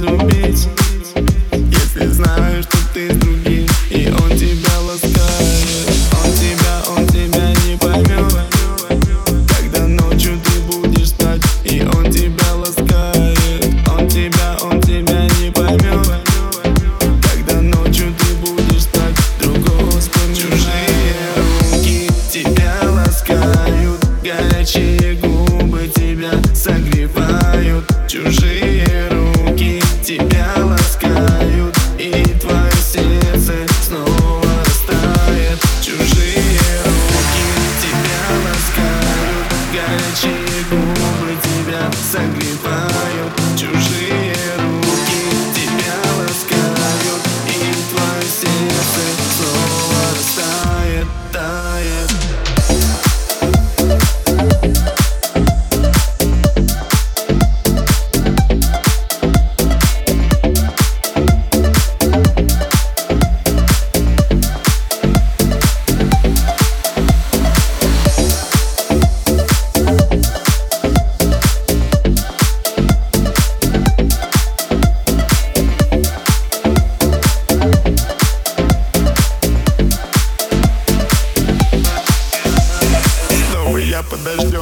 no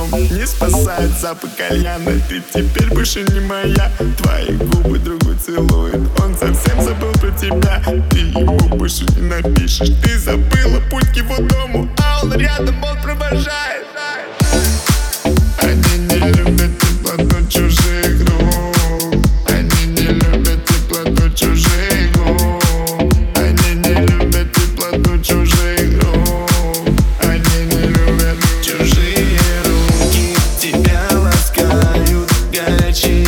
днем Не спасает запах кальяна. Ты теперь больше не моя. Твои губы другу целуют Он совсем забыл про тебя. Ты ему больше не напишешь. Ты забыла путь к его дому. А он рядом, он провожает. you.